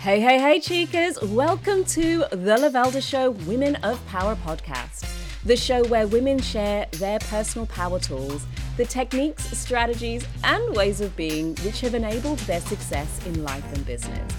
Hey, hey, hey, chicas! Welcome to the Lavelda Show Women of Power podcast, the show where women share their personal power tools, the techniques, strategies, and ways of being which have enabled their success in life and business.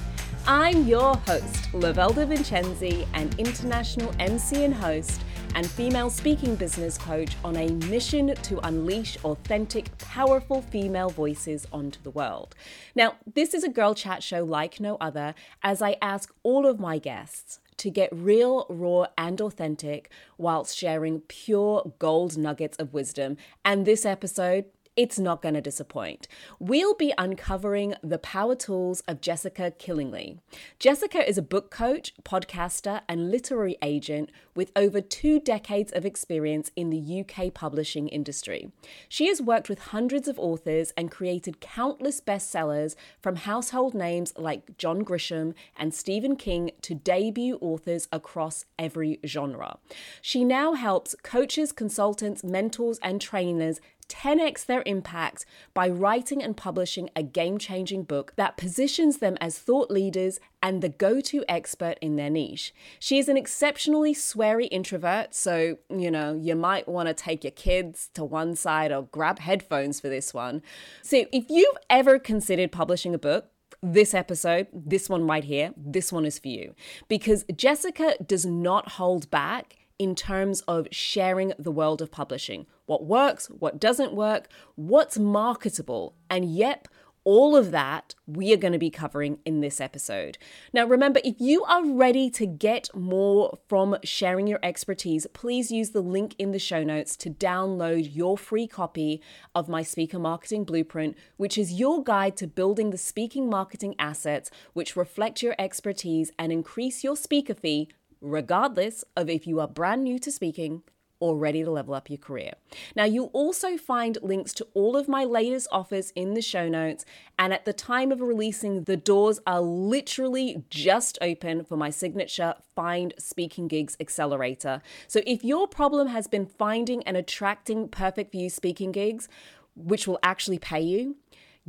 I'm your host, Lavelda Vincenzi, an international MC and host and female speaking business coach on a mission to unleash authentic, powerful female voices onto the world. Now, this is a girl chat show like no other, as I ask all of my guests to get real, raw, and authentic whilst sharing pure gold nuggets of wisdom. And this episode, it's not going to disappoint. We'll be uncovering the power tools of Jessica Killingley. Jessica is a book coach, podcaster, and literary agent with over two decades of experience in the UK publishing industry. She has worked with hundreds of authors and created countless bestsellers from household names like John Grisham and Stephen King to debut authors across every genre. She now helps coaches, consultants, mentors, and trainers 10x their impact by writing and publishing a game changing book that positions them as thought leaders and the go to expert in their niche. She is an exceptionally sweary introvert, so, you know, you might want to take your kids to one side or grab headphones for this one. So, if you've ever considered publishing a book, this episode, this one right here, this one is for you. Because Jessica does not hold back in terms of sharing the world of publishing what works, what doesn't work, what's marketable. And yep, all of that we are going to be covering in this episode. Now, remember, if you are ready to get more from sharing your expertise, please use the link in the show notes to download your free copy of my Speaker Marketing Blueprint, which is your guide to building the speaking marketing assets which reflect your expertise and increase your speaker fee, regardless of if you are brand new to speaking or ready to level up your career. Now, you'll also find links to all of my latest offers in the show notes. And at the time of releasing, the doors are literally just open for my signature Find Speaking Gigs Accelerator. So if your problem has been finding and attracting perfect for you speaking gigs, which will actually pay you,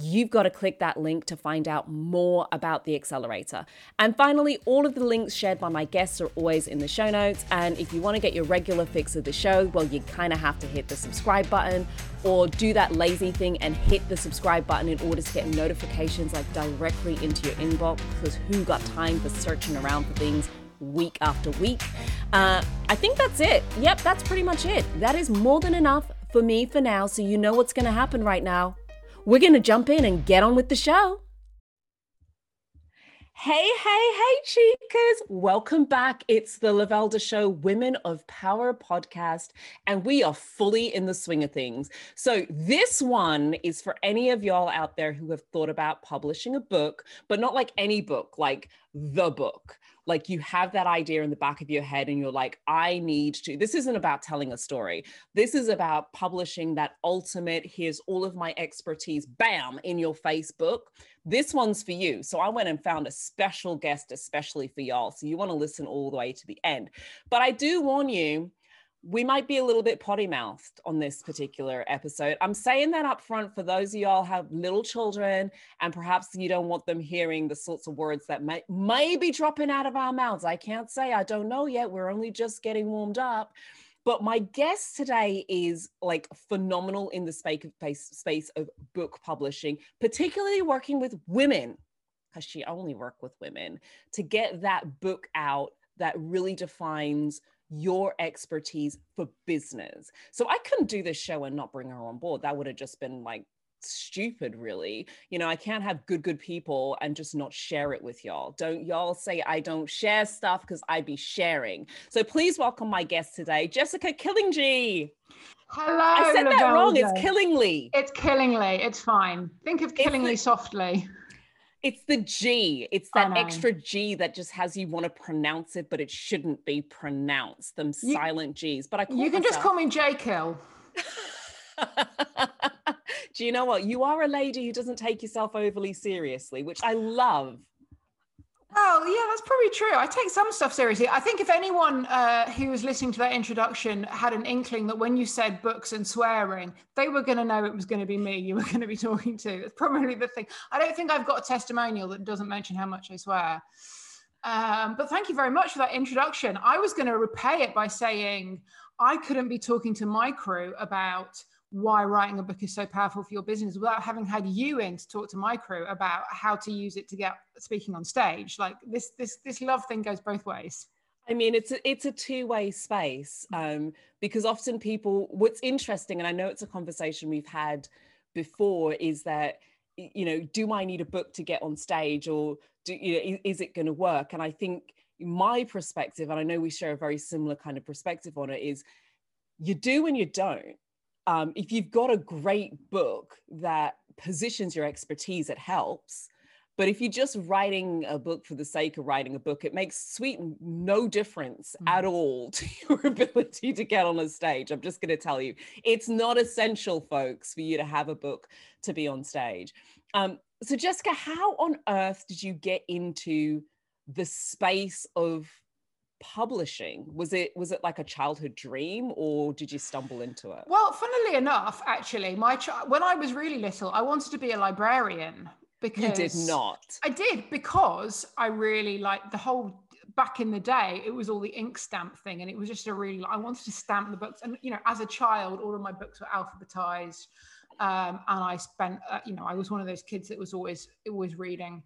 you've got to click that link to find out more about the accelerator. And finally, all of the links shared by my guests are always in the show notes. And if you want to get your regular fix of the show, well, you kind of have to hit the subscribe button or do that lazy thing and hit the subscribe button in order to get notifications like directly into your inbox because who got time for searching around for things week after week? Uh, I think that's it. Yep, that's pretty much it. That is more than enough for me for now, so you know what's going to happen right now. We're going to jump in and get on with the show. Hey, hey, hey, chicas. Welcome back. It's the Lavelda Show Women of Power podcast, and we are fully in the swing of things. So, this one is for any of y'all out there who have thought about publishing a book, but not like any book, like the book like you have that idea in the back of your head and you're like i need to this isn't about telling a story this is about publishing that ultimate here's all of my expertise bam in your facebook this one's for you so i went and found a special guest especially for y'all so you want to listen all the way to the end but i do warn you we might be a little bit potty mouthed on this particular episode. I'm saying that up front for those of y'all have little children and perhaps you don't want them hearing the sorts of words that may, may be dropping out of our mouths. I can't say, I don't know yet. We're only just getting warmed up. But my guest today is like phenomenal in the space of, space of book publishing, particularly working with women, because she only worked with women, to get that book out that really defines your expertise for business. So I couldn't do this show and not bring her on board. That would have just been like stupid really you know i can't have good good people and just not share it with y'all don't y'all say i don't share stuff because i'd be sharing so please welcome my guest today jessica killingly hello i said that wrong it's killingly it's killingly it's fine think of killingly softly it's the G. It's that extra G that just has you want to pronounce it, but it shouldn't be pronounced. Them you, silent G's. But I you can myself. just call me J Kill. Do you know what? You are a lady who doesn't take yourself overly seriously, which I love. Oh yeah, that's probably true. I take some stuff seriously. I think if anyone uh, who was listening to that introduction had an inkling that when you said books and swearing, they were going to know it was going to be me you were going to be talking to. It's probably the thing. I don't think I've got a testimonial that doesn't mention how much I swear. Um, but thank you very much for that introduction. I was going to repay it by saying I couldn't be talking to my crew about why writing a book is so powerful for your business without having had you in to talk to my crew about how to use it to get speaking on stage. Like this this this love thing goes both ways. I mean, it's a, it's a two way space um, because often people, what's interesting, and I know it's a conversation we've had before, is that you know, do I need a book to get on stage, or do you know, is it going to work? And I think my perspective, and I know we share a very similar kind of perspective on it, is you do and you don't um, if you've got a great book that positions your expertise, it helps. But if you're just writing a book for the sake of writing a book, it makes sweet no difference mm. at all to your ability to get on a stage. I'm just going to tell you, it's not essential, folks, for you to have a book to be on stage. Um, so, Jessica, how on earth did you get into the space of publishing? Was it was it like a childhood dream or did you stumble into it? Well funnily enough actually my ch- when i was really little i wanted to be a librarian because you did not. I did because i really like the whole back in the day it was all the ink stamp thing and it was just a really i wanted to stamp the books and you know as a child all of my books were alphabetized um, and i spent uh, you know i was one of those kids that was always always reading.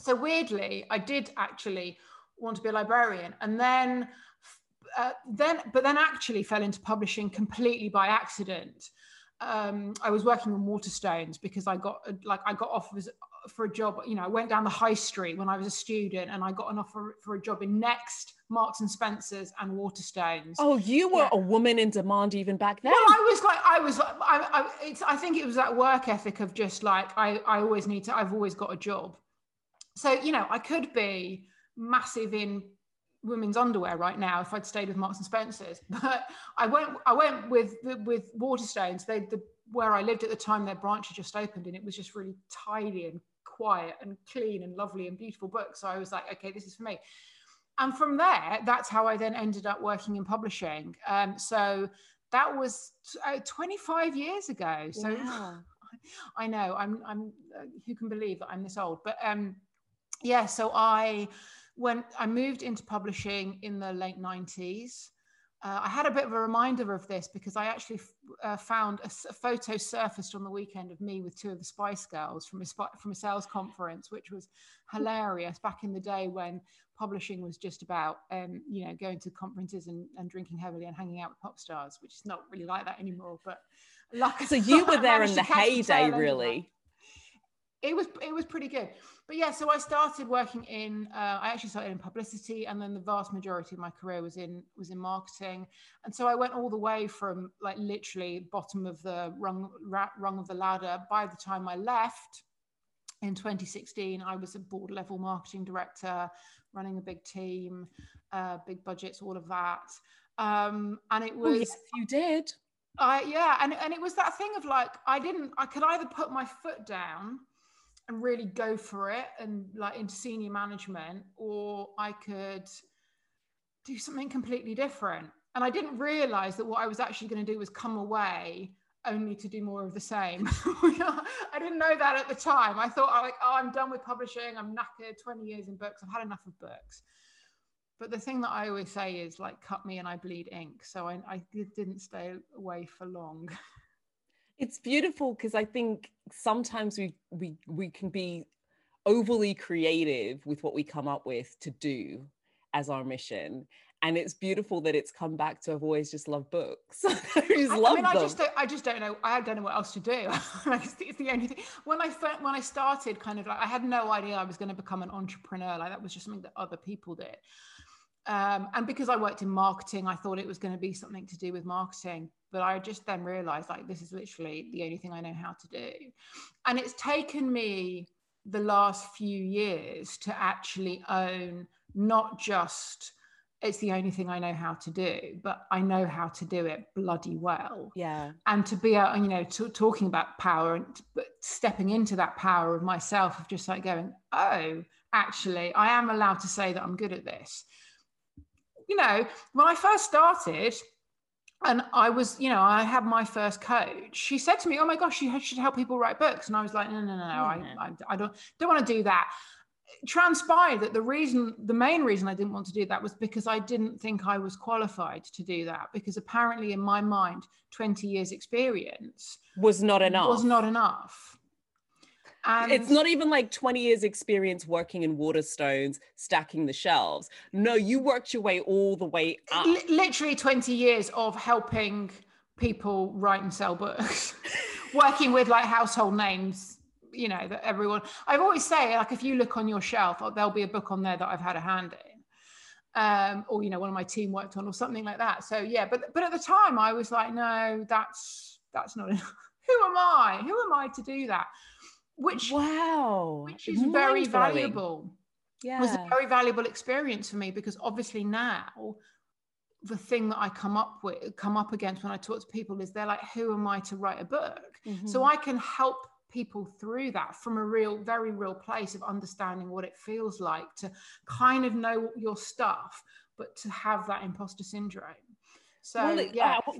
So weirdly i did actually want to be a librarian and then uh, then but then actually fell into publishing completely by accident um, I was working on Waterstones because I got like I got offers for a job. You know, I went down the high street when I was a student, and I got an offer for a job in Next, Marks and Spencers, and Waterstones. Oh, you were yeah. a woman in demand even back then. Well, I was like, I was, I, I, it's, I think it was that work ethic of just like I, I always need to. I've always got a job. So you know, I could be massive in women's underwear right now if I'd stayed with Marks and Spencers. But I went I went with with Waterstones. They the where I lived at the time, their branch had just opened and it was just really tidy and quiet and clean and lovely and beautiful books. So I was like, okay, this is for me. And from there, that's how I then ended up working in publishing. Um, so that was uh, 25 years ago. So wow. I know I'm I'm uh, who can believe that I'm this old, but um, yeah. So I when I moved into publishing in the late 90s, uh, I had a bit of a reminder of this because I actually uh, found a, a, photo surfaced on the weekend of me with two of the Spice Girls from a, from a sales conference, which was hilarious back in the day when publishing was just about, um, you know, going to conferences and, and, drinking heavily and hanging out with pop stars, which is not really like that anymore. But luckily, so you were there in the heyday, really. It was it was pretty good but yeah, so I started working in. Uh, I actually started in publicity, and then the vast majority of my career was in was in marketing. And so I went all the way from like literally bottom of the rung rung of the ladder. By the time I left in 2016, I was a board level marketing director, running a big team, uh, big budgets, all of that. Um, and it was. Oh, yes, you did. I yeah, and and it was that thing of like I didn't. I could either put my foot down and really go for it and like into senior management, or I could do something completely different. And I didn't realize that what I was actually going to do was come away only to do more of the same. I didn't know that at the time. I thought, like, oh, I'm done with publishing. I'm knackered. 20 years in books. I've had enough of books. But the thing that I always say is like, cut me and I bleed ink. So I, I didn't stay away for long. It's beautiful because I think sometimes we we we can be overly creative with what we come up with to do as our mission and it's beautiful that it's come back to I've always just loved books. I just I, love mean, them. I just don't, I just don't know. I don't know what else to do. it's, the, it's, the, only thing. When I when I started, kind of like I had no idea I was going to become an entrepreneur. Like that was just something that other people did. Um, and because I worked in marketing, I thought it was going to be something to do with marketing but I just then realized like this is literally the only thing I know how to do. And it's taken me the last few years to actually own not just it's the only thing I know how to do, but I know how to do it bloody well. Yeah. And to be, uh, you know, t- talking about power and t- stepping into that power of myself of just like going, oh, actually I am allowed to say that I'm good at this. You know, when I first started, and I was, you know, I had my first coach. She said to me, "Oh my gosh, you should help people write books," and I was like, "No, no, no, no, I, I, I don't, don't want to do that." transpired that the reason the main reason i didn't want to do that was because i didn't think i was qualified to do that because apparently in my mind 20 years experience was not enough was not enough and it's not even like 20 years experience working in waterstones stacking the shelves. No you worked your way all the way up. literally 20 years of helping people write and sell books working with like household names you know that everyone i've always say like if you look on your shelf oh, there'll be a book on there that i've had a hand in um, or you know one of my team worked on or something like that. So yeah but but at the time i was like no that's that's not enough. who am i? Who am i to do that which wow which is very valuable yeah it was a very valuable experience for me because obviously now the thing that I come up with come up against when I talk to people is they're like, who am I to write a book? Mm-hmm. So I can help people through that from a real, very real place of understanding what it feels like to kind of know your stuff, but to have that imposter syndrome. So, well, yeah. Uh,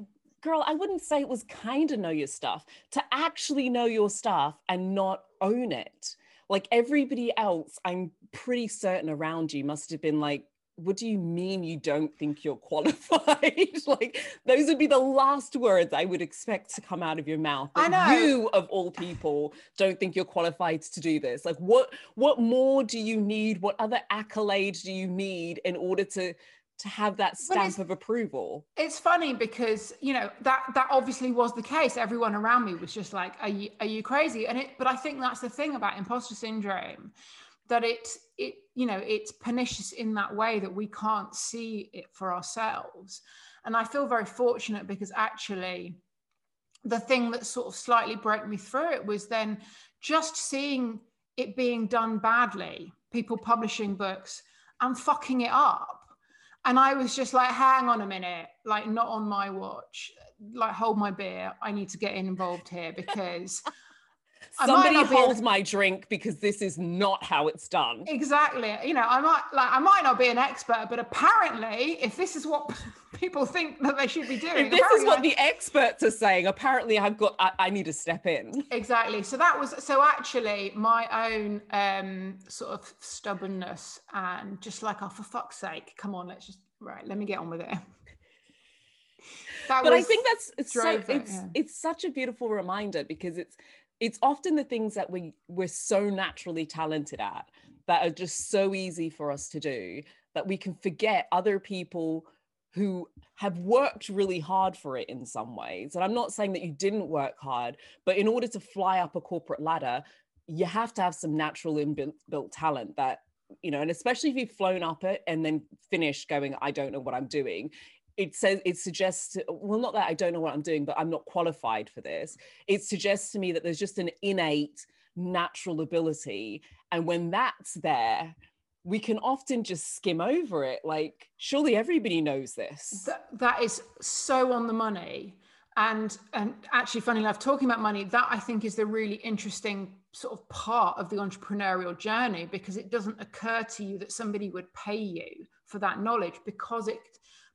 girl, I wouldn't say it was kind of know your stuff, to actually know your stuff and not own it. Like everybody else, I'm pretty certain around you must have been like, what do you mean you don't think you're qualified? like those would be the last words I would expect to come out of your mouth. I know. You of all people don't think you're qualified to do this. Like what what more do you need? What other accolades do you need in order to to have that stamp of approval? It's funny because you know that that obviously was the case. Everyone around me was just like, "Are you are you crazy?" And it, but I think that's the thing about imposter syndrome that it it you know it's pernicious in that way that we can't see it for ourselves and i feel very fortunate because actually the thing that sort of slightly broke me through it was then just seeing it being done badly people publishing books and fucking it up and i was just like hang on a minute like not on my watch like hold my beer. I need to get involved here because somebody holds my drink because this is not how it's done. Exactly. You know i might like i might not be an expert but apparently if this is what people think that they should be doing if this is what the experts are saying apparently i've got I, I, need to step in. Exactly. So that was so actually my own um sort of stubbornness and just like oh for fuck's sake come on let's just right let me get on with it. That but I think that's it's so it, it's yeah. it's such a beautiful reminder because it's it's often the things that we we're so naturally talented at that are just so easy for us to do that we can forget other people who have worked really hard for it in some ways. And I'm not saying that you didn't work hard, but in order to fly up a corporate ladder, you have to have some natural inbuilt talent that you know and especially if you've flown up it and then finished going i don't know what i'm doing it says it suggests well not that i don't know what i'm doing but i'm not qualified for this. It suggests to me that there's just an innate natural ability and when that's there we can often just skim over it like surely everybody knows this. That, that is so on the money and and actually funny enough talking about money that i think is the really interesting sort of part of the entrepreneurial journey because it doesn't occur to you that somebody would pay you for that knowledge because it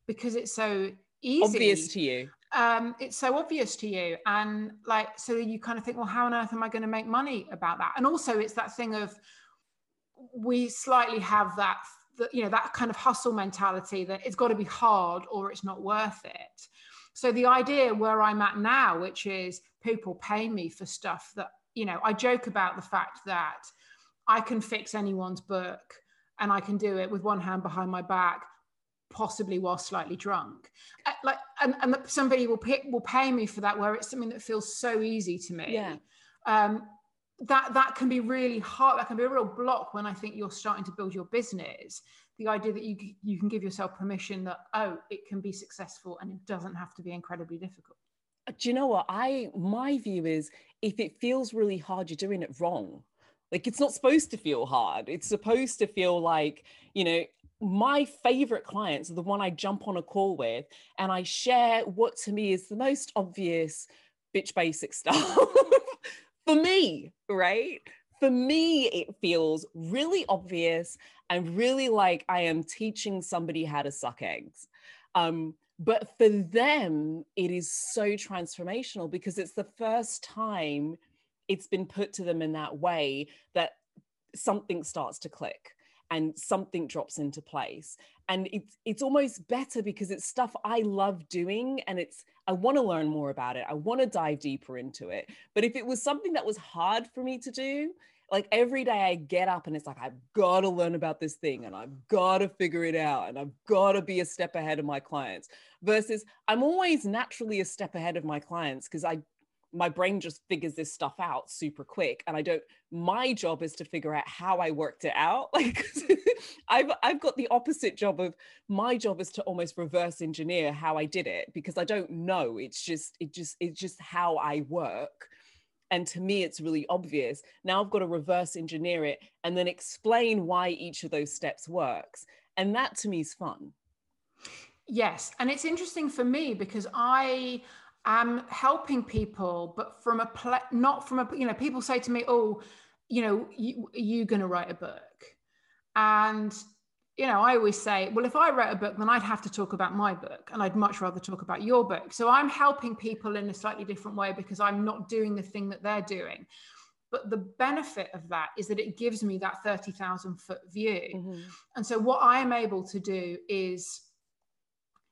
because it's so easy. Obvious to you. Um, it's so obvious to you. And like so you kind of think well how on earth am i going to make money about that? And also it's that thing of we slightly have that you know that kind of hustle mentality that it's got to be hard or it's not worth it. So the idea where i'm at now which is people pay me for stuff that you know i joke about the fact that i can fix anyone's book and i can do it with one hand behind my back possibly while slightly drunk. Uh, like and, and somebody will pay, will pay me for that where it's something that feels so easy to me. Yeah. Um that that can be really hard that can be a real block when i think you're starting to build your business. The idea that you you can give yourself permission that oh it can be successful and it doesn't have to be incredibly difficult. Uh, do you know what? I my view is if it feels really hard you're doing it wrong. Like it's not supposed to feel hard. It's supposed to feel like you know my favorite clients are the one I jump on a call with and I share what to me is the most obvious bitch basic stuff for me, right? for me, it feels really obvious and really like I am teaching somebody how to suck eggs. Um, but for them, it is so transformational because it's the first time it's been put to them in that way that something starts to click and something drops into place. And it's it's almost better because it's stuff i love doing and it's i want to learn more about it. I want to dive deeper into it. But if it was something that was hard for me to do like every day I get up and it's like, I've got to learn about this thing and I've got to figure it out and I've got to be a step ahead of my clients versus I'm always naturally a step ahead of my clients because I, my brain just figures this stuff out super quick and I don't, my job is to figure out how I worked it out. Like I've, I've got the opposite job of my job is to almost reverse engineer how I did it because I don't know. It's just, it just, it's just how I work and to me it's really obvious now i've got to reverse engineer it and then explain why each of those steps works and that to me is fun yes and it's interesting for me because i am helping people but from a pl- not from a you know people say to me oh you know you, are you going to write a book and you know, I always say, well, if I wrote a book, then I'd have to talk about my book and I'd much rather talk about your book. So I'm helping people in a slightly different way because I'm not doing the thing that they're doing. But the benefit of that is that it gives me that 30,000 foot view. Mm-hmm. And so what I am able to do is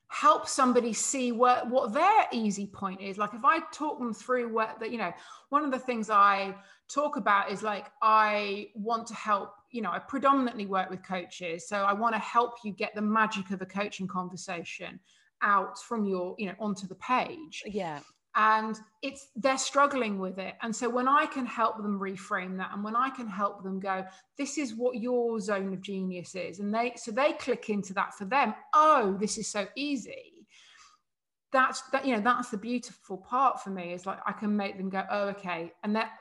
help somebody see what, what their easy point is. Like if I talk them through what that, you know, one of the things I talk about is like, I want to help you know, I predominantly work with coaches. So I want to help you get the magic of a coaching conversation out from your, you know, onto the page. Yeah. And it's they're struggling with it. And so when I can help them reframe that and when I can help them go, this is what your zone of genius is, and they so they click into that for them, oh, this is so easy. That's that, you know, that's the beautiful part for me is like I can make them go, oh, okay, and that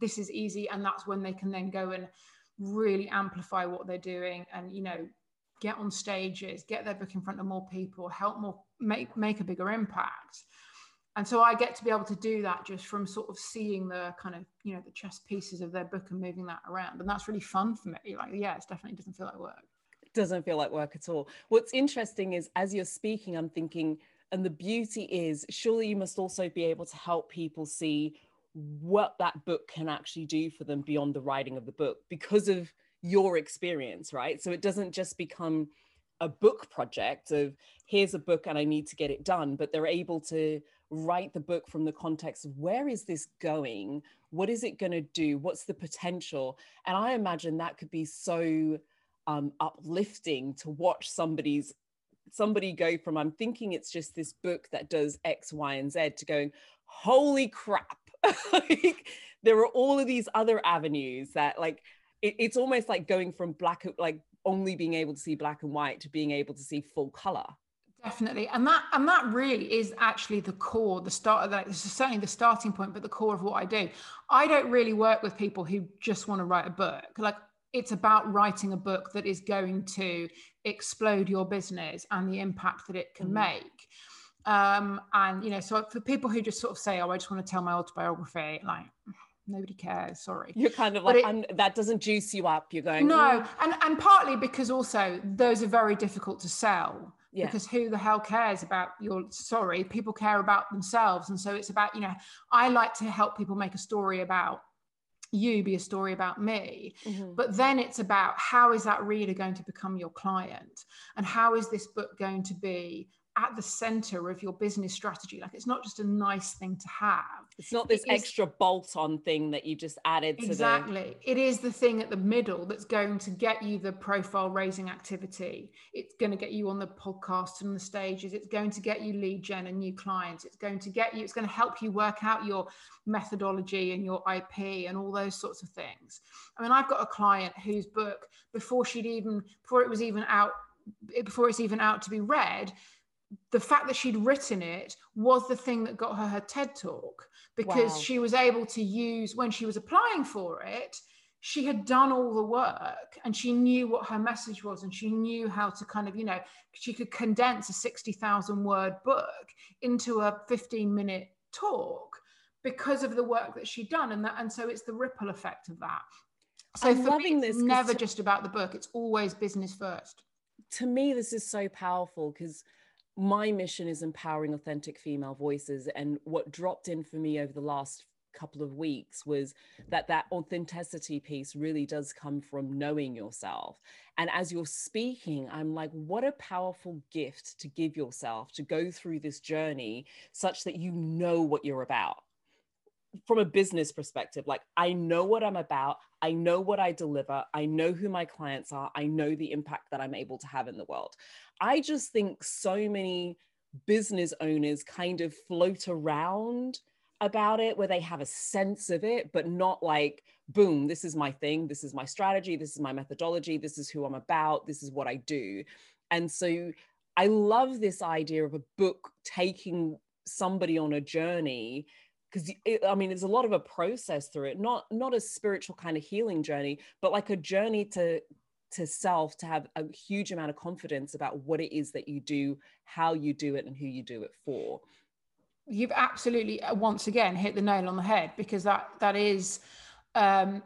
this is easy. And that's when they can then go and really amplify what they're doing and you know get on stages get their book in front of more people help more make make a bigger impact and so i get to be able to do that just from sort of seeing the kind of you know the chess pieces of their book and moving that around. And that's really fun for me. Like yeah it definitely doesn't feel like work. It doesn't feel like work at all. What's interesting is as you're speaking i'm thinking and the beauty is surely you must also be able to help people see what that book can actually do for them beyond the writing of the book because of your experience, right? So it doesn't just become a book project of here's a book and I need to get it done, but they're able to write the book from the context of where is this going? What is it going to do? What's the potential? And I imagine that could be so um, uplifting to watch somebody's somebody go from I'm thinking it's just this book that does X, Y, and Z to going, holy crap, like, there are all of these other avenues that like it, it's almost like going from black like only being able to see black and white to being able to see full color definitely and that and that really is actually the core the start of that this is certainly the starting point but the core of what i do i don't really work with people who just want to write a book like it's about writing a book that is going to explode your business and the impact that it can mm. make um, and you know, so for people who just sort of say, "Oh, I just want to tell my autobiography," like nobody cares. Sorry, you're kind of like it, that doesn't juice you up. You're going no, and and partly because also those are very difficult to sell. Yeah. Because who the hell cares about your sorry? People care about themselves, and so it's about you know. I like to help people make a story about you be a story about me mm-hmm. but then it's about how is that reader going to become your client and how is this book going to be at the center of your business strategy. Like it's not just a nice thing to have. It's not this it extra bolt on thing that you just added exactly. The... It is the thing at the middle that's going to get you the profile raising activity. It's going to get you on the podcast and the stages. It's going to get you lead gen and new clients. It's going to get you, it's going to help you work out your methodology and your IP and all those sorts of things. I mean, I've got a client whose book, before she'd even, before it was even out, before it's even out to be read, the fact that she'd written it was the thing that got her her TED talk because wow. she was able to use when she was applying for it she had done all the work and she knew what her message was and she knew how to kind of you know she could condense a 60,000 word book into a 15 minute talk because of the work that she'd done and that and so it's the ripple effect of that So I'm for me, it's this never to, just about the book. It's always business first. To me, this is so powerful because my mission is empowering authentic female voices. And what dropped in for me over the last couple of weeks was that that authenticity piece really does come from knowing yourself and as you're speaking i'm like what a powerful gift to give yourself to go through this journey such that you know what you're about from a business perspective like i know what i'm about i know what i deliver i know who my clients are i know the impact that i'm able to have in the world. I just think so many business owners kind of float around about it where they have a sense of it but not like boom this is my thing this is my strategy this is my methodology this is who i'm about this is what i do. And so i love this idea of a book taking somebody on a journey because i mean there's a lot of a process through it not not a spiritual kind of healing journey but like a journey to to self to have a huge amount of confidence about what it is that you do how you do it and who you do it for. You've absolutely uh, once again hit the nail on the head because that that is um,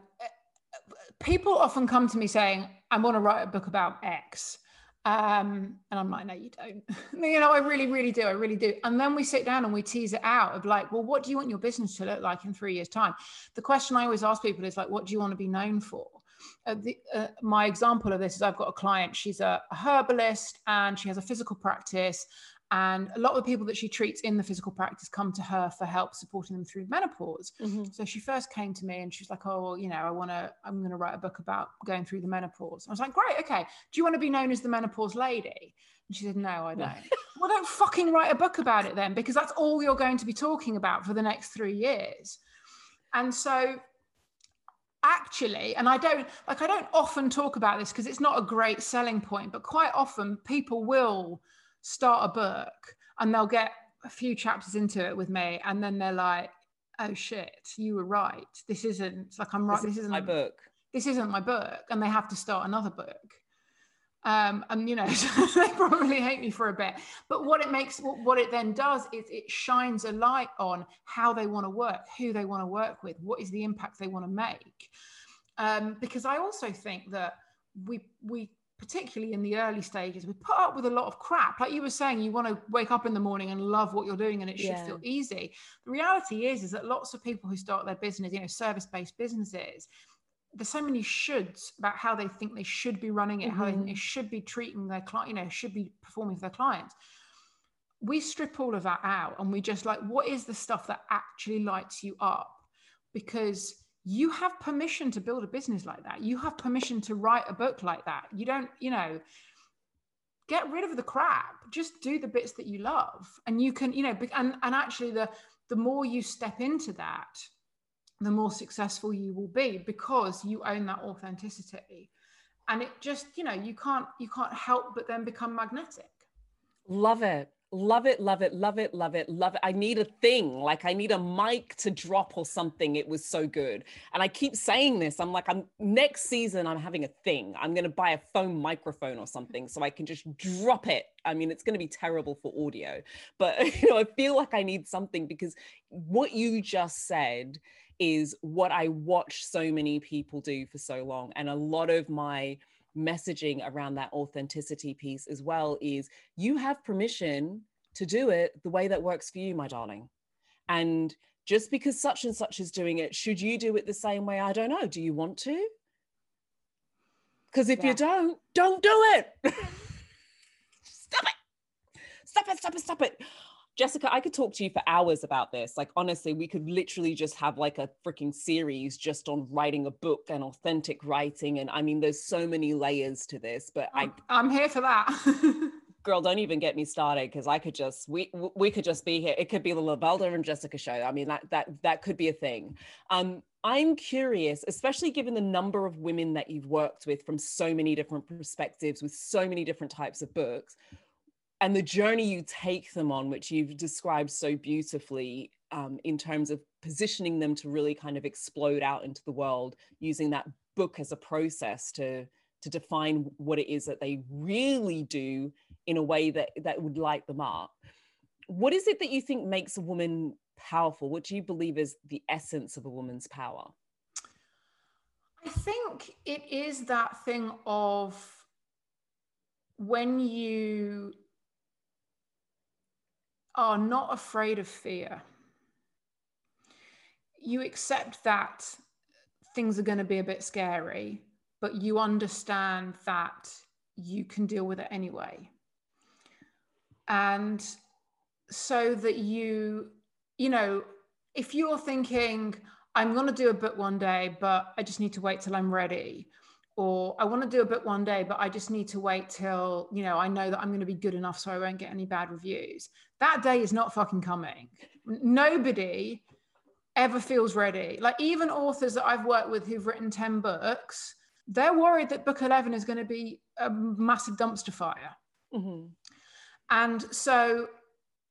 people often come to me saying i want to write a book about x um, and i'm like no you don't. You know i really really do. I really do. And then we sit down and we tease it out of like well what do you want your business to look like in three years time? The question i always ask people is like what do you want to be known for? Uh, the, uh, my example of this is I've got a client, she's a, a herbalist and she has a physical practice and a lot of the people that she treats in the physical practice come to her for help supporting them through menopause. Mm-hmm. So she first came to me and she's like, Oh, well, you know, I want to, I'm going to write a book about going through the menopause. I was like, Great. Okay. Do you want to be known as the menopause lady? And she said, No, I don't. well, don't fucking write a book about it then, because that's all you're going to be talking about for the next three years. And so actually and i don't like i don't often talk about this because it's not a great selling point but quite often people will start a book and they'll get a few chapters into it with me and then they're like oh shit you were right. This isn't like i'm right this, this isn't my book. This isn't my book and they have to start another book. Um, and you know they probably hate me for a bit. But what it makes what it then does is it shines a light on how they want to work who they want to work with what is the impact they want to make. Um, because i also think that we we particularly in the early stages, we put up with a lot of crap. Like you were saying, you want to wake up in the morning and love what you're doing and it should yeah. feel easy. The reality is, is that lots of people who start their business, you know, service-based businesses, there's so many shoulds about how they think they should be running it, mm-hmm. how they, they mm-hmm. should be treating their client, you know, should be performing for their clients. We strip all of that out and we just like, what is the stuff that actually lights you up? Because you have permission to build a business like that. You have permission to write a book like that. You don't, you know, get rid of the crap. Just do the bits that you love. And you can, you know, and, and actually the the more you step into that, the more successful you will be because you own that authenticity. And it just, you know, you can't you can't help but then become magnetic. Love it love it love it love it love it love it. I need a thing like i need a mic to drop or something. It was so good. And i keep saying this i'm like i'm next season i'm having a thing. I'm going to buy a phone microphone or something so i can just drop it. I mean it's going to be terrible for audio but you know i feel like i need something because what you just said is what i watch so many people do for so long. And a lot of my messaging around that authenticity piece as well is you have permission to do it the way that works for you, my darling. And just because such and such is doing it, should you do it the same way? I don't know. Do you want to? Because if yeah. you don't, don't do it. stop it. Stop it, stop it, stop it. Jessica, I could talk to you for hours about this. Like, honestly, we could literally just have like a freaking series just on writing a book and authentic writing. And I mean, there's so many layers to this, but I'm, I, I'm here for that. girl, don't even get me started because I could just we we could just be here. It could be the Lavelda and Jessica show. I mean, that that that could be a thing. Um, I'm curious, especially given the number of women that you've worked with from so many different perspectives, with so many different types of books and the journey you take them on, which you've described so beautifully um, in terms of positioning them to really kind of explode out into the world, using that book as a process to to define what it is that they really do in a way that that would light them up. What is it that you think makes a woman powerful? What do you believe is the essence of a woman's power? I think it is that thing of when you are not afraid of fear, you accept that things are going to be a bit scary, but you understand that you can deal with it anyway. And so that you, you know, if you're thinking, I'm going to do a book one day, but I just need to wait till I'm ready. Or I want to do a book one day, but I just need to wait till, you know, I know that I'm going to be good enough so I won't get any bad reviews. That day is not fucking coming. Nobody ever feels ready. Like even authors that I've worked with who've written 10 books, they're worried that book 11 is going to be a massive dumpster fire. Mm-hmm. And so,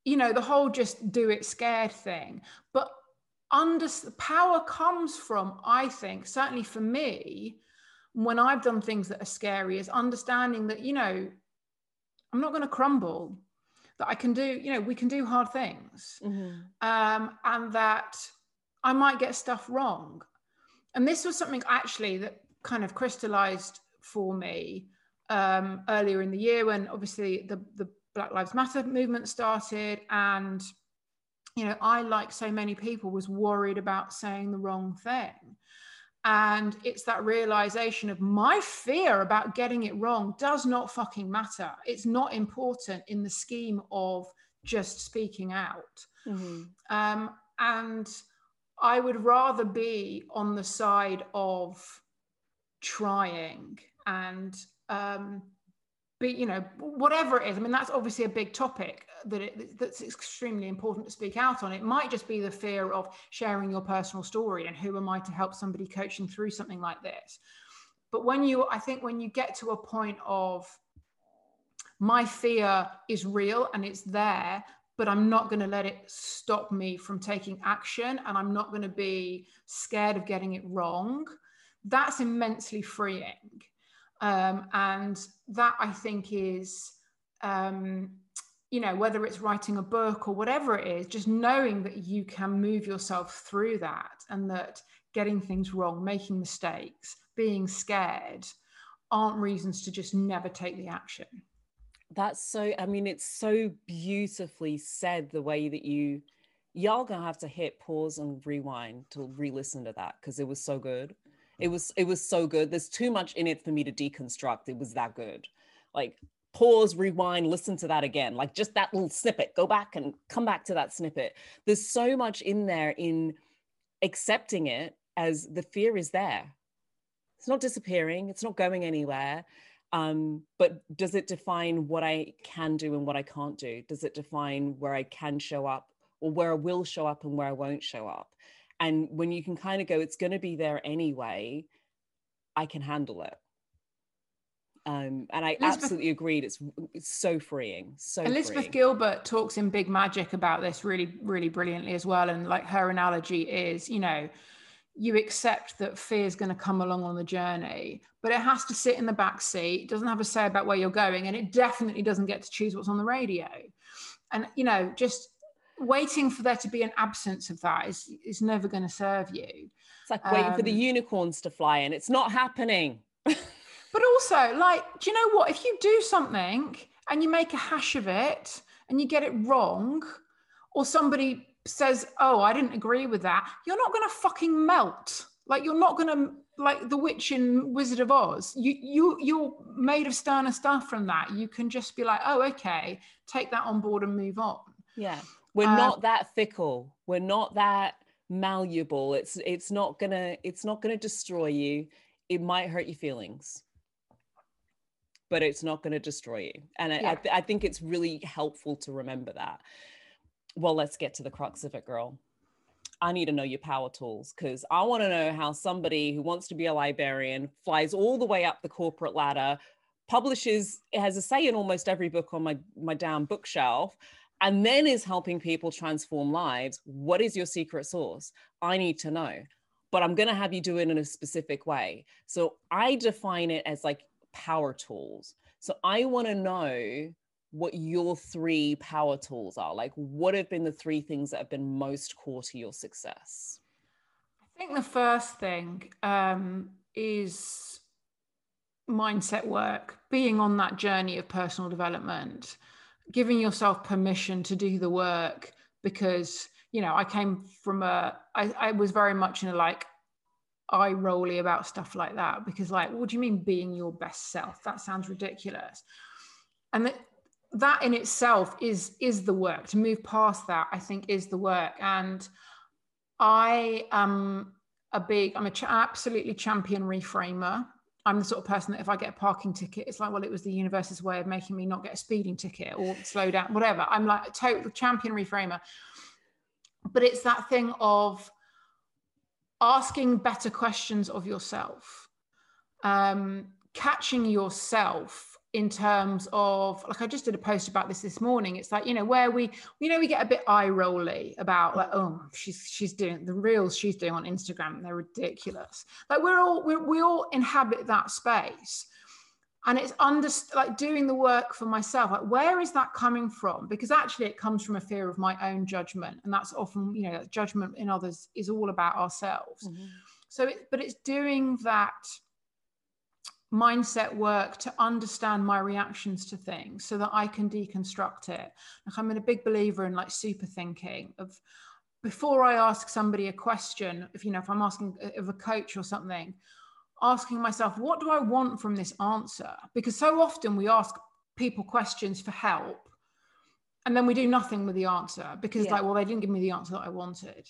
you know, the whole just do it scared thing. But under power comes from, I think, certainly for me, when I've done things that are scary, is understanding that, you know, I'm not going to crumble, that I can do, you know, we can do hard things. Mm-hmm. Um, and that I might get stuff wrong. And this was something actually that kind of crystallized for me um, earlier in the year when obviously the, the Black Lives Matter movement started. And, you know, I, like so many people, was worried about saying the wrong thing. And it's that realization of my fear about getting it wrong does not fucking matter. It's not important in the scheme of just speaking out. Mm-hmm. Um, and I would rather be on the side of trying and um, be, you know, whatever it is. I mean, that's obviously a big topic that it, that's extremely important to speak out on. It might just be the fear of sharing your personal story and who am I to help somebody coaching through something like this. But when you, I think, when you get to a point of my fear is real and it's there, but I'm not going to let it stop me from taking action and I'm not going to be scared of getting it wrong. That's immensely freeing. Um, and that I think is, um, you know, whether it's writing a book or whatever it is, just knowing that you can move yourself through that and that getting things wrong, making mistakes, being scared aren't reasons to just never take the action. That's so i mean it's so beautifully said the way that you y'all gonna have to hit pause and rewind to re-listen to that because it was so good it was it was so good. There's too much in it for me to deconstruct. It was that good. Like pause rewind listen to that again. Like just that little snippet. Go back and come back to that snippet. There's so much in there in accepting it as the fear is there. It's not disappearing. It's not going anywhere. Um, but does it define what I can do and what I can't do? Does it define where I can show up or where I will show up and where I won't show up? And when you can kind of go, it's going to be there anyway, I can handle it. Um, and I Elizabeth, absolutely agreed. It's it's so freeing. So Elizabeth freeing. Gilbert talks in Big Magic about this really, really brilliantly as well. And like her analogy is, you know, you accept that fear is going to come along on the journey, but it has to sit in the back seat, doesn't have a say about where you're going, and it definitely doesn't get to choose what's on the radio. And you know, just waiting for there to be an absence of that is is never going to serve you. It's like waiting um, for the um, unicorns to fly in. It's not happening. but also, like, do you know what? If you do something and you make a hash of it and you get it wrong, or somebody says, "Oh, I didn't agree with that," you're not going to fucking melt. Like you're not going to like the witch in Wizard of Oz. You you you're made of sterner stuff from that. You can just be like, "Oh, okay, take that on board and move on." Yeah, we're um, not that fickle. We're not that malleable. It's it's not gonna it's not gonna destroy you. It might hurt your feelings but it's not going to destroy you. And yeah. I, I, th- I, think it's really helpful to remember that well, let's get to the crux of it, girl. I need to know your power tools because I want to know how somebody who wants to be a librarian flies all the way up the corporate ladder, publishes, has a say in almost every book on my, my damn bookshelf, and then is helping people transform lives. What is your secret sauce? I need to know, but I'm going to have you do it in a specific way. So I define it as like power tools. So I want to know what your three power tools are. Like, what have been the three things that have been most core to your success? I think the first thing um, is mindset work, being on that journey of personal development, giving yourself permission to do the work because, you know, I came from a, I, I was very much in a like, eye rolly about stuff like that because like what do you mean being your best self? That sounds ridiculous. And that that in itself is is the work. To move past that i think is the work. And i am a big i'm a ch- absolutely champion reframer i'm the sort of person that if i get a parking ticket it's like well it was the universe's way of making me not get a speeding ticket or slow down whatever. I'm like a total champion reframer. But it's that thing of asking better questions of yourself um, catching yourself in terms of like I just did a post about this this morning. It's like you know where we you know we get a bit eye rolly about like oh she's she's doing the reels she's doing on Instagram they're ridiculous. Like we're all we we all inhabit that space, and it's under like doing the work for myself. Like where is that coming from? Because actually it comes from a fear of my own judgment, and that's often you know judgment in others is all about ourselves. Mm-hmm. So it, but it's doing that mindset work to understand my reactions to things so that I can deconstruct it. Like I'm a big believer in like super thinking of before I ask somebody a question, if you know, if I'm asking uh, of a coach or something, asking myself, what do I want from this answer? Because so often we ask people questions for help and then we do nothing with the answer because yeah. like, well, they didn't give me the answer that I wanted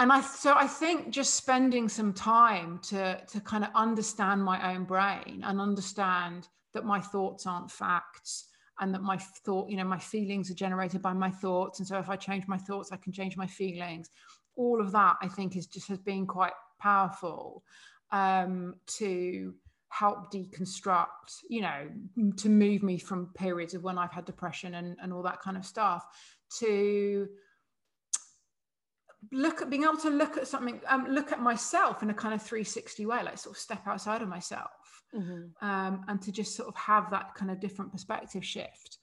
and I so I think just spending some time to to kind of understand my own brain and understand that my thoughts aren't facts and that my thought you know my feelings are generated by my thoughts. And so if I change my thoughts I can change my feelings. All of that I think is just has been quite powerful um, to help deconstruct you know to move me from periods of when I've had depression and, and all that kind of stuff to look at being able to look at something um, look at myself in a kind of 360 way like sort of step outside of myself mm-hmm. um, and to just sort of have that kind of different perspective shift.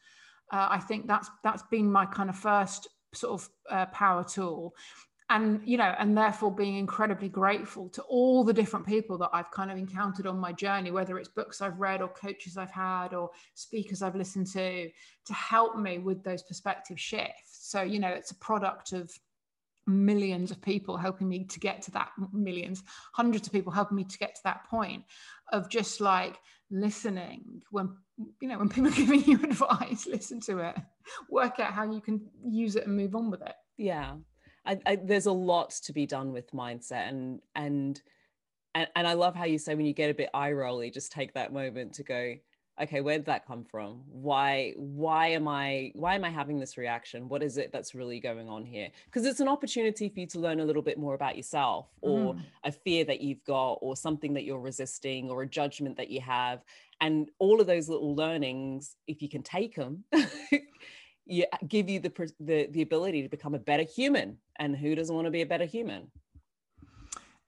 Uh, i think that's that's been my kind of first sort of uh, power tool. And you know and therefore being incredibly grateful to all the different people that i've kind of encountered on my journey whether it's books i've read or coaches i've had or speakers i've listened to to help me with those perspective shifts. So you know it's a product of millions of people helping me to get to that millions hundreds of people helping me to get to that point of just like listening when you know when people are giving you advice listen to it work out how you can use it and move on with it. Yeah. I, I, there's a lot to be done with mindset and and and, and I love how you say when you get a bit eye rolly, just take that moment to go, okay where did that come from? Why why am i why am i having this reaction? What is it that's really going on here? Because it's an opportunity for you to learn a little bit more about yourself or mm. a fear that you've got or something that you're resisting or a judgment that you have and all of those little learnings if you can take them you give you the, the the ability to become a better human and who doesn't want to be a better human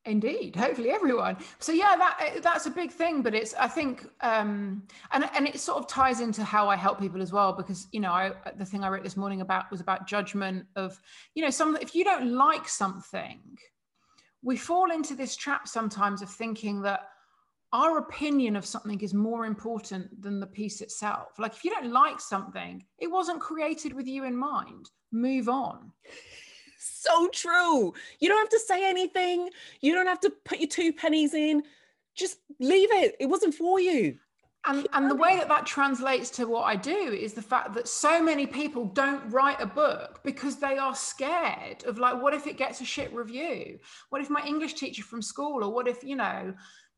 Indeed, hopefully everyone. So yeah, that eh, that's a big thing, but it's I think um, and and it sort of ties into how I help people as well because you know I, the thing I wrote this morning about was about judgment of you know some if you don't like something, we fall into this trap sometimes of thinking that our opinion of something is more important than the piece itself. Like if you don't like something, it wasn't created with you in mind. Move on so true. You don't have to say anything. You don't have to put your two pennies in. Just leave it. It wasn't for you. And, and the way that that translates to what I do is the fact that so many people don't write a book because they are scared of like, what if it gets a shit review? What if my English teacher from school, or what if, you know,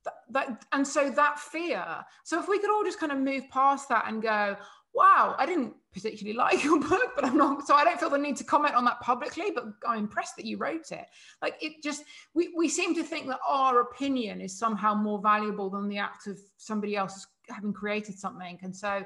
that, that and so that fear. So if we could all just kind of move past that and go, wow, I didn't particularly like your book, but I'm not, so I don't feel the need to comment on that publicly, but I'm impressed that you wrote it. Like it just, we, we seem to think that our opinion is somehow more valuable than the act of somebody else having created something. And so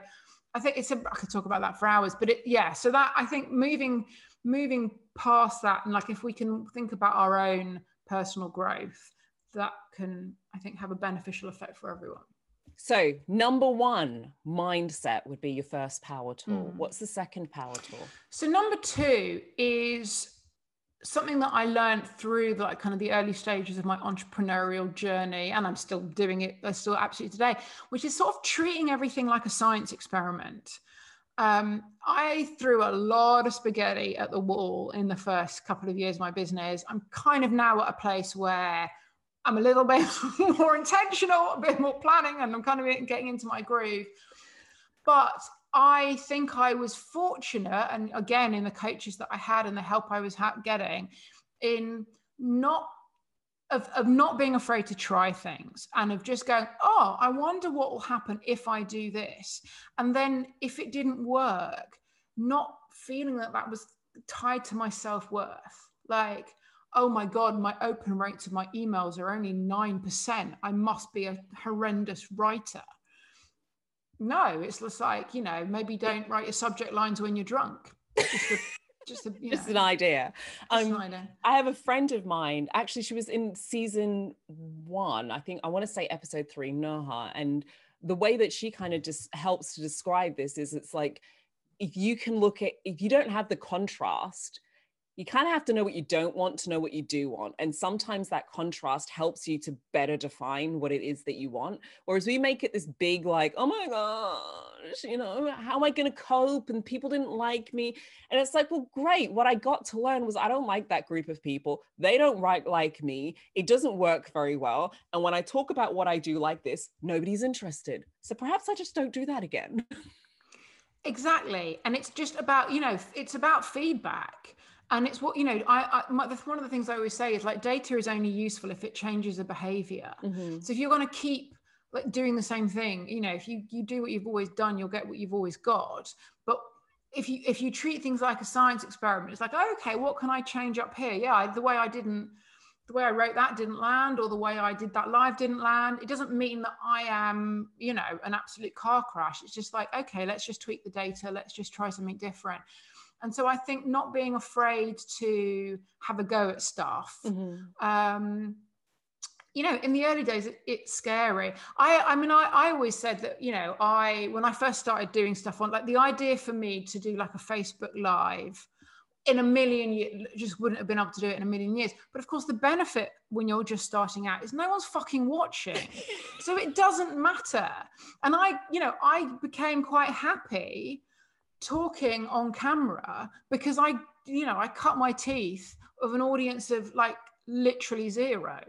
I think it's a, I could talk about that for hours, but it, yeah. So that I think moving, moving past that and like if we can think about our own personal growth, that can, I think, have a beneficial effect for everyone. So, number one, mindset would be your first power tool. Mm. What's the second power tool? So, number two is something that I learned through the, like kind of the early stages of my entrepreneurial journey, and I'm still doing it, I still absolutely today, which is sort of treating everything like a science experiment. Um, I threw a lot of spaghetti at the wall in the first couple of years of my business. I'm kind of now at a place where I'm a little bit more intentional, a bit more planning, and I'm kind of getting into my groove. But I think I was fortunate, and again, in the coaches that I had and the help I was getting, in not of, of not being afraid to try things and of just going, oh, I wonder what will happen if I do this. And then if it didn't work, not feeling that that was tied to my self worth. Like, oh my God, my open rates of my emails are only 9%. I must be a horrendous writer. No, it's just like, you know, maybe don't write your subject lines when you're drunk. Just a, just, a, just an idea. Um, an idea. I have a friend of mine. Actually, she was in season one. I think I want to say episode three, Noha. And the way that she kind of just helps to describe this is it's like if you can look at if you don't have the contrast you kind of have to know what you don't want to know what you do want. And sometimes that contrast helps you to better define what it is that you want. Whereas we make it this big, like, oh my gosh, you know, how am I going to cope? And people didn't like me. And it's like, well, great. What I got to learn was I don't like that group of people. They don't write like me. It doesn't work very well. And when I talk about what I do like this, nobody's interested. So perhaps I just don't do that again. Exactly. And it's just about, you know, it's about feedback and it's what you know i, I my, that's one of the things i always say is like data is only useful if it changes a behavior. Mm-hmm. so if you're going to keep like doing the same thing you know if you you do what you've always done you'll get what you've always got. But if you if you treat things like a science experiment it's like oh, okay what can i change up here? Yeah the way i didn't the way i wrote that didn't land or the way i did that live didn't land. It doesn't mean that i am you know an absolute car crash. It's just like okay let's just tweak the data. Let's just try something different and so I think not being afraid to have a go at stuff. Mm-hmm. Um, you know, in the early days, it, it's scary. I, I mean, I, I always said that, you know, I, when I first started doing stuff on, like the idea for me to do like a Facebook Live in a million years, just wouldn't have been able to do it in a million years. But of course, the benefit when you're just starting out is no one's fucking watching. so it doesn't matter. And I, you know, I became quite happy talking on camera because I, you know, I cut my teeth of an audience of like literally zero.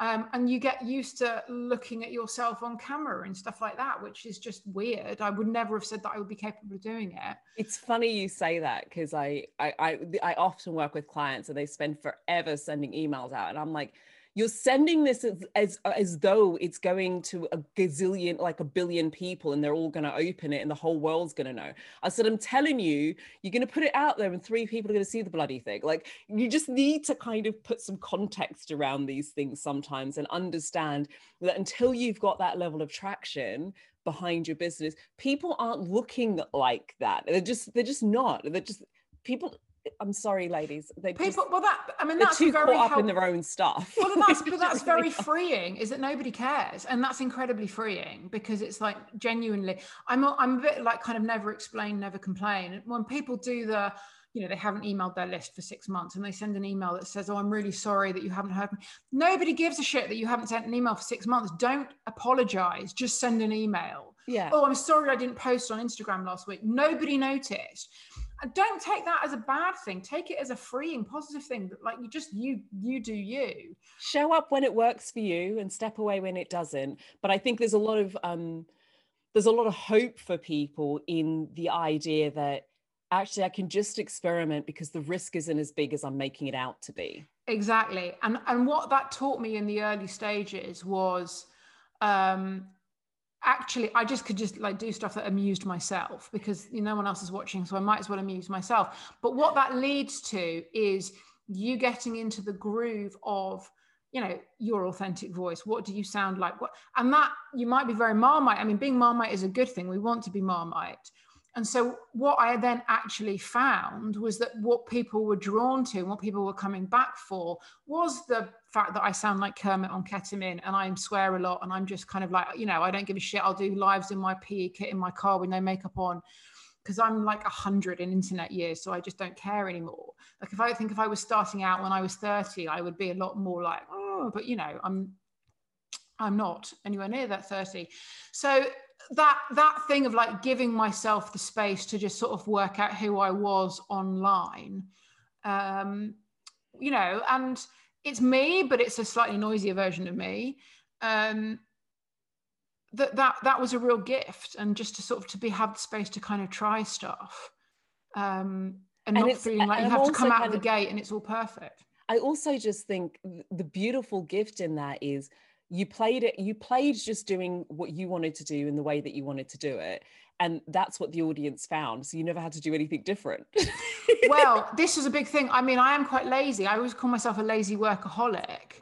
Um, and you get used to looking at yourself on camera and stuff like that, which is just weird. I would never have said that I would be capable of doing it. It's funny you say that because I, I I I often work with clients and they spend forever sending emails out, and I'm like, you're sending this as, as uh, as though it's going to a gazillion like a billion people and they're all going to open it and the whole world's going to know. I said i'm telling you you're going to put it out there and three people are going to see the bloody thing. Like you just need to kind of put some context around these things sometimes and understand that until you've got that level of traction behind your business people aren't looking like that. They're just they're just not. They're just people I'm sorry, ladies. They people. Just, well, that I mean, that's too very caught up in their own stuff. Well, that's but that's very freeing. Is that nobody cares, and that's incredibly freeing because it's like genuinely. I'm a, I'm a bit like kind of never explain, never complain. When people do the, you know, they haven't emailed their list for six months, and they send an email that says, "Oh, I'm really sorry that you haven't heard me." Nobody gives a shit that you haven't sent an email for six months. Don't apologize. Just send an email. Yeah. Oh, I'm sorry I didn't post on Instagram last week. Nobody noticed don't take that as a bad thing. Take it as a freeing positive thing like you just you you do you. Show up when it works for you and step away when it doesn't. But i think there's a lot of um there's a lot of hope for people in the idea that actually i can just experiment because the risk isn't as big as i'm making it out to be. Exactly. And and what that taught me in the early stages was um actually i just could just like do stuff that amused myself because you know, no one else is watching so i might as well amuse myself. But what that leads to is you getting into the groove of you know your authentic voice. What do you sound like? What and that you might be very marmite. I mean being marmite is a good thing. We want to be marmite. And so, what I then actually found was that what people were drawn to and what people were coming back for was the fact that I sound like Kermit on ketamine and I swear a lot and I'm just kind of like, you know, I don't give a shit. I'll do lives in my PE kit in my car with no makeup on. because I'm like a hundred in internet years, so I just don't care anymore. Like if I think if I was starting out when I was 30, I would be a lot more like, oh, but you know, I'm I'm not anywhere near that 30. So that that thing of like giving myself the space to just sort of work out who I was online, um, you know, and it's me, but it's a slightly noisier version of me. Um, that that that was a real gift and just to sort of to be have the space to kind of try stuff um and, and not feeling like you have to come out of the gate and it's all perfect i also just think the beautiful gift in that is you played it you played just doing what you wanted to do in the way that you wanted to do it and that's what the audience found so you never had to do anything different. Well this is a big thing. I mean i am quite lazy. I always call myself a lazy workaholic.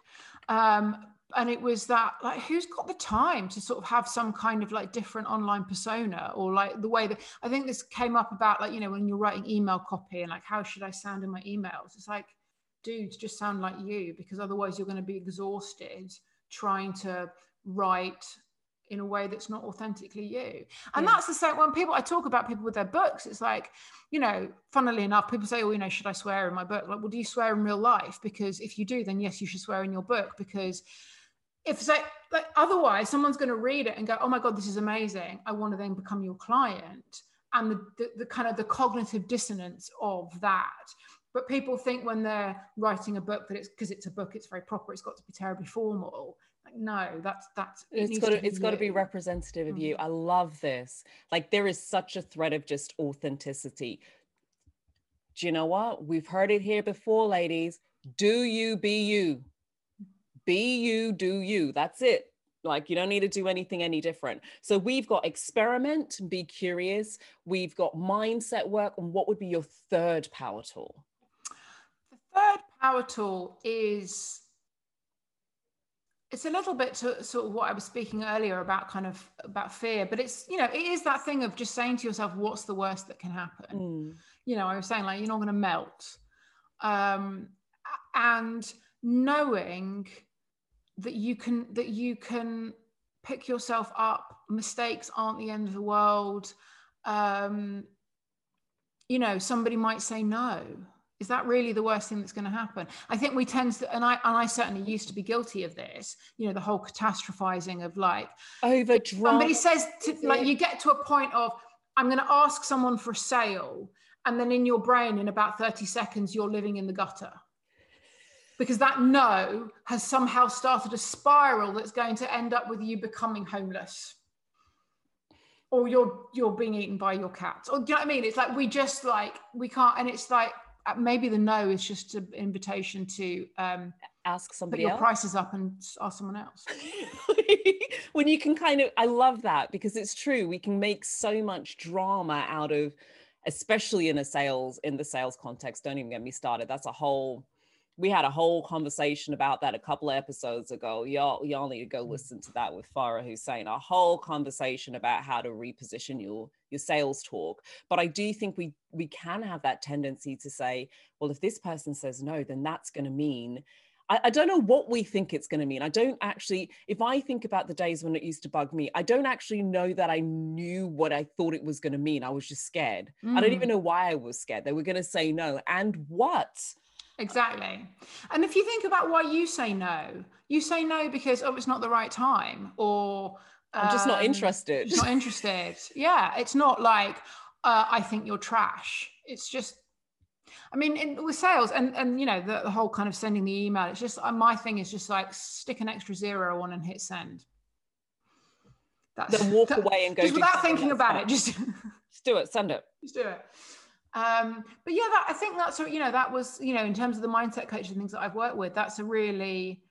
Um, and it was that like who's got the time to sort of have some kind of like different online persona or like the way that i think this came up about like you know when you're writing email copy and like how should i sound in my emails? It's like dudes just sound like you because otherwise you're going to be exhausted trying to write in a way that's not authentically you. And yeah. that's the same when people I talk about people with their books, it's like, you know, funnily enough, people say, Oh, you know, should I swear in my book? Like, well, do you swear in real life? Because if you do, then yes, you should swear in your book because if like, like otherwise someone's going to read it and go oh my god this is amazing i want to then become your client and the, the, the kind of the cognitive dissonance of that but people think when they're writing a book that it's because it's a book it's very proper it's got to be terribly formal no that's that's it has got to, it's got to be representative of mm-hmm. you i love this like there is such a thread of just authenticity do you know what we've heard it here before ladies do you be you be you, do you. That's it. Like you don't need to do anything any different. So we've got experiment, be curious. We've got mindset work. And what would be your third power tool? The third power tool is it's a little bit to sort of what I was speaking earlier about kind of about fear, but it's you know it is that thing of just saying to yourself, what's the worst that can happen? Mm. You know, I was saying like you're not going to melt, um, and knowing that you can that you can pick yourself up mistakes aren't the end of the world um you know somebody might say no is that really the worst thing that's going to happen? I think we tend to and i and i certainly used to be guilty of this you know the whole catastrophizing of like over somebody says to, like you get to a point of i'm going to ask someone for a sale and then in your brain in about 30 seconds you're living in the gutter. Because that no has somehow started a spiral that's going to end up with you becoming homeless. Or you're you're being eaten by your cats. Or do you know what i mean? It's like we just like we can't and it's like maybe the no is just an invitation to um ask somebody put your else. prices up and ask someone else when you can kind of i love that because it's true we can make so much drama out of especially in a sales in the sales context don't even get me started that's a whole we had a whole conversation about that a couple episodes ago. Y'all, y'all need to go mm. listen to that with Farah Hussein. A whole conversation about how to reposition your your sales talk. But I do think we we can have that tendency to say, well, if this person says no, then that's going to mean. I, I don't know what we think it's going to mean. I don't actually. If I think about the days when it used to bug me, I don't actually know that I knew what I thought it was going to mean. I was just scared. Mm. I don't even mm. know why I was scared. They were going to say no, and what? Exactly. And if you think about why you say no, you say no because oh, it's not the right time, or I'm just not um, interested. Just not interested. yeah, it's not like uh, I think you're trash. It's just, I mean, in, with sales and and you know the, the, whole kind of sending the email. It's just uh, my thing is just like stick an extra zero on and hit send. That's, then walk away and go just without thinking about it. Just just do it. Send it. Just do it um but yeah that i think that's you know that was you know in terms of the mindset coaching things that i've worked with that's a really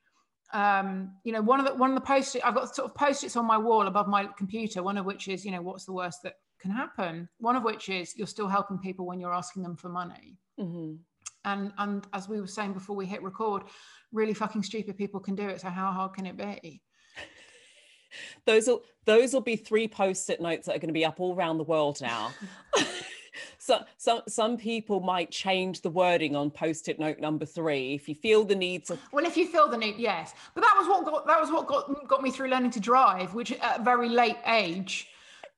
um you know one of the one of the post i've got sort of post-its on my wall above my computer one of which is you know what's the worst that can happen? One of which is you're still helping people when you're asking them for money. Mm-hmm. and and as we were saying before we hit record really fucking stupid people can do it so how hard can it be? Those will those will be three post-it notes that are going to be up all around the world now so, so some people might change the wording on post-it note number three if you feel the need to well if you feel the need yes but that was what got that was what got got me through learning to drive which at a very late age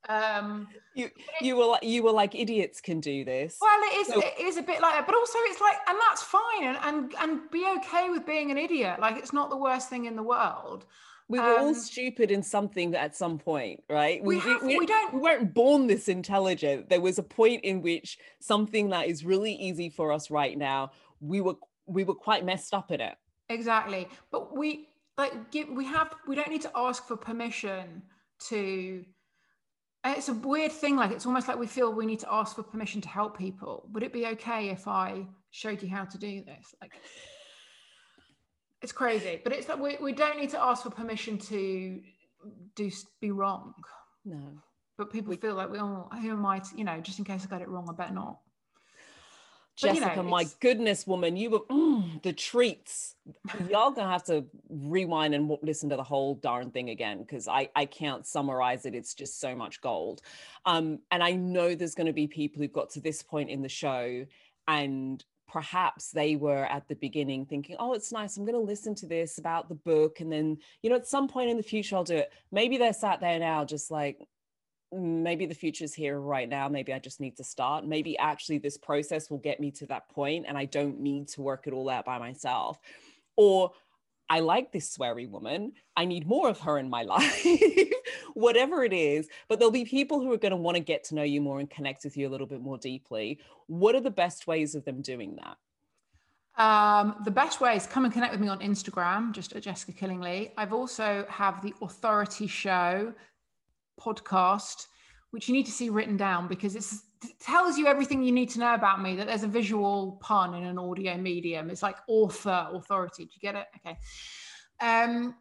Um, you you were like you were like idiots can do this. Well, it is so, it is a bit like that, but also it's like, and that's fine, and and and be okay with being an idiot. Like it's not the worst thing in the world. We were um, all stupid in something at some point, right? We, we, have, we, we, don't. We weren't born this intelligent. There was a point in which something that is really easy for us right now, we were we were quite messed up in it. Exactly, but we like give we have we don't need to ask for permission to it's a weird thing like it's almost like we feel we need to ask for permission to help people would it be okay if i showed you how to do this like it's crazy but it's like we, we don't need to ask for permission to do be wrong no but people we, feel like we oh who am i to, you know just in case i got it wrong i better not Jessica, you know, my goodness, woman, you were mm, the treats. Y'all gonna have to rewind and listen to the whole darn thing again because I I can't summarize it. It's just so much gold. Um, and I know there's going to be people who've got to this point in the show and perhaps they were at the beginning thinking, oh, it's nice. I'm going to listen to this about the book. And then, you know, at some point in the future, I'll do it. Maybe they're sat there now, just like, mm, maybe the future's here right now maybe i just need to start maybe actually this process will get me to that point and i don't need to work it all out by myself or i like this sweary woman. I need more of her in my life whatever it is. But there'll be people who are going to want to get to know you more and connect with you a little bit more deeply. What are the best ways of them doing that? Um, the best way is come and connect with me on Instagram, just at Jessica Killingley. I've also have the Authority Show podcast, which you need to see written down because it tells you everything you need to know about me. That there's a visual pun in an audio medium. It's like author authority. Do you get it? Okay. Um,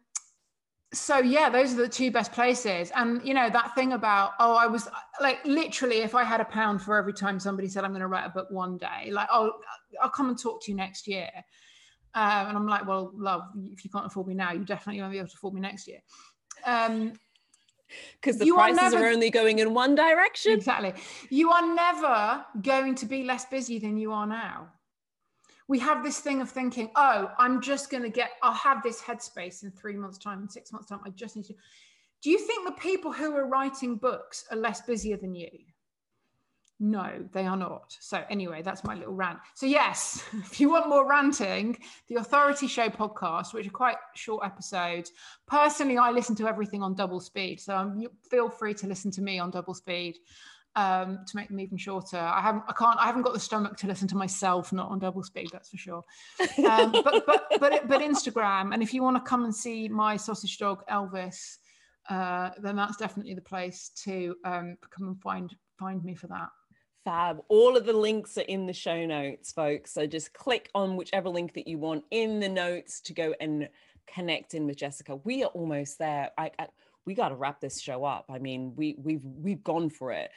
so yeah, those are the two best places. And you know that thing about oh, I was like literally, if I had a pound for every time somebody said I'm going to write a book one day, like oh, I'll come and talk to you next year. Um, and I'm like, well, love, if you can't afford me now, you definitely won't be able to afford me next year. Um, because the you prices are, never, are, only going in one direction. Exactly. You are never going to be less busy than you are now. We have this thing of thinking, oh, I'm just going to get, I'll have this headspace in three months' time, in six months' time. I just need to. Do you think the people who are writing books are less busier than you? No, they are not. So, anyway, that's my little rant. So, yes, if you want more ranting, the Authority Show podcast, which are quite short episodes. Personally, I listen to everything on double speed. So, um, feel free to listen to me on double speed um, to make them even shorter. I haven't, I can't, I haven't got the stomach to listen to myself, not on double speed, that's for sure. Um, but, but, but, but Instagram, and if you want to come and see my sausage dog Elvis, uh, then that's definitely the place to um, come and find find me for that. Fab. All of the links are in the show notes, folks. So just click on whichever link that you want in the notes to go and connect in with Jessica. We are almost there. I, I we got to wrap this show up. I mean, we we've we've gone for it.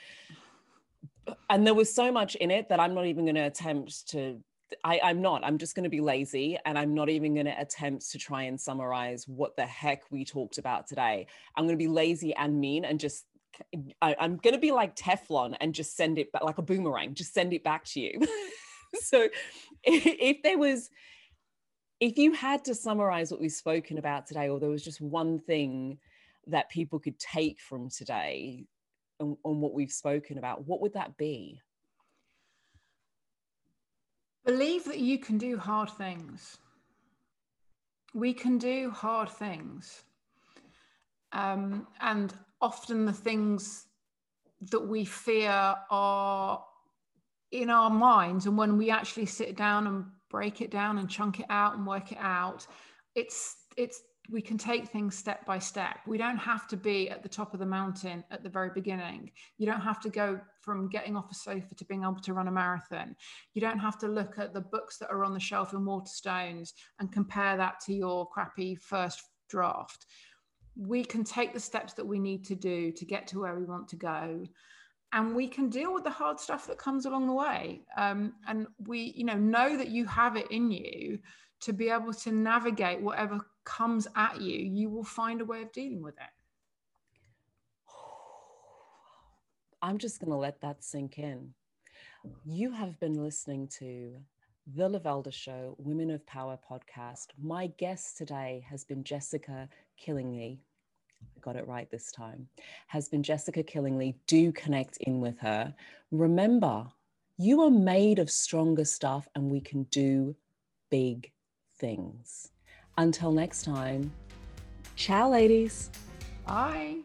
And there was so much in it that I'm not even going to attempt to I, I'm not. I'm just going to be lazy and I'm not even going to attempt to try and summarize what the heck we talked about today. I'm going to be lazy and mean and just I, am going to be like Teflon and just send it back like a boomerang, just send it back to you. so if, if there was, if you had to summarize what we've spoken about today, or there was just one thing that people could take from today on, on what we've spoken about, what would that be? Believe that you can do hard things. We can do hard things. Um, and often the things that we fear are in our minds and when we actually sit down and break it down and chunk it out and work it out it's it's we can take things step by step. We don't have to be at the top of the mountain at the very beginning. You don't have to go from getting off a sofa to being able to run a marathon. You don't have to look at the books that are on the shelf in waterstones and compare that to your crappy first draft we can take the steps that we need to do to get to where we want to go. And we can deal with the hard stuff that comes along the way. Um, and we you know know that you have it in you to be able to navigate whatever comes at you. You will find a way of dealing with it. I'm just going to let that sink in. You have been listening to the Lavelda Show, Women of Power podcast. My guest today has been Jessica Killingley. I got it right this time, has been Jessica Killingley. Do connect in with her. Remember, you are made of stronger stuff and we can do big things. Until next time, ciao, ladies. Bye.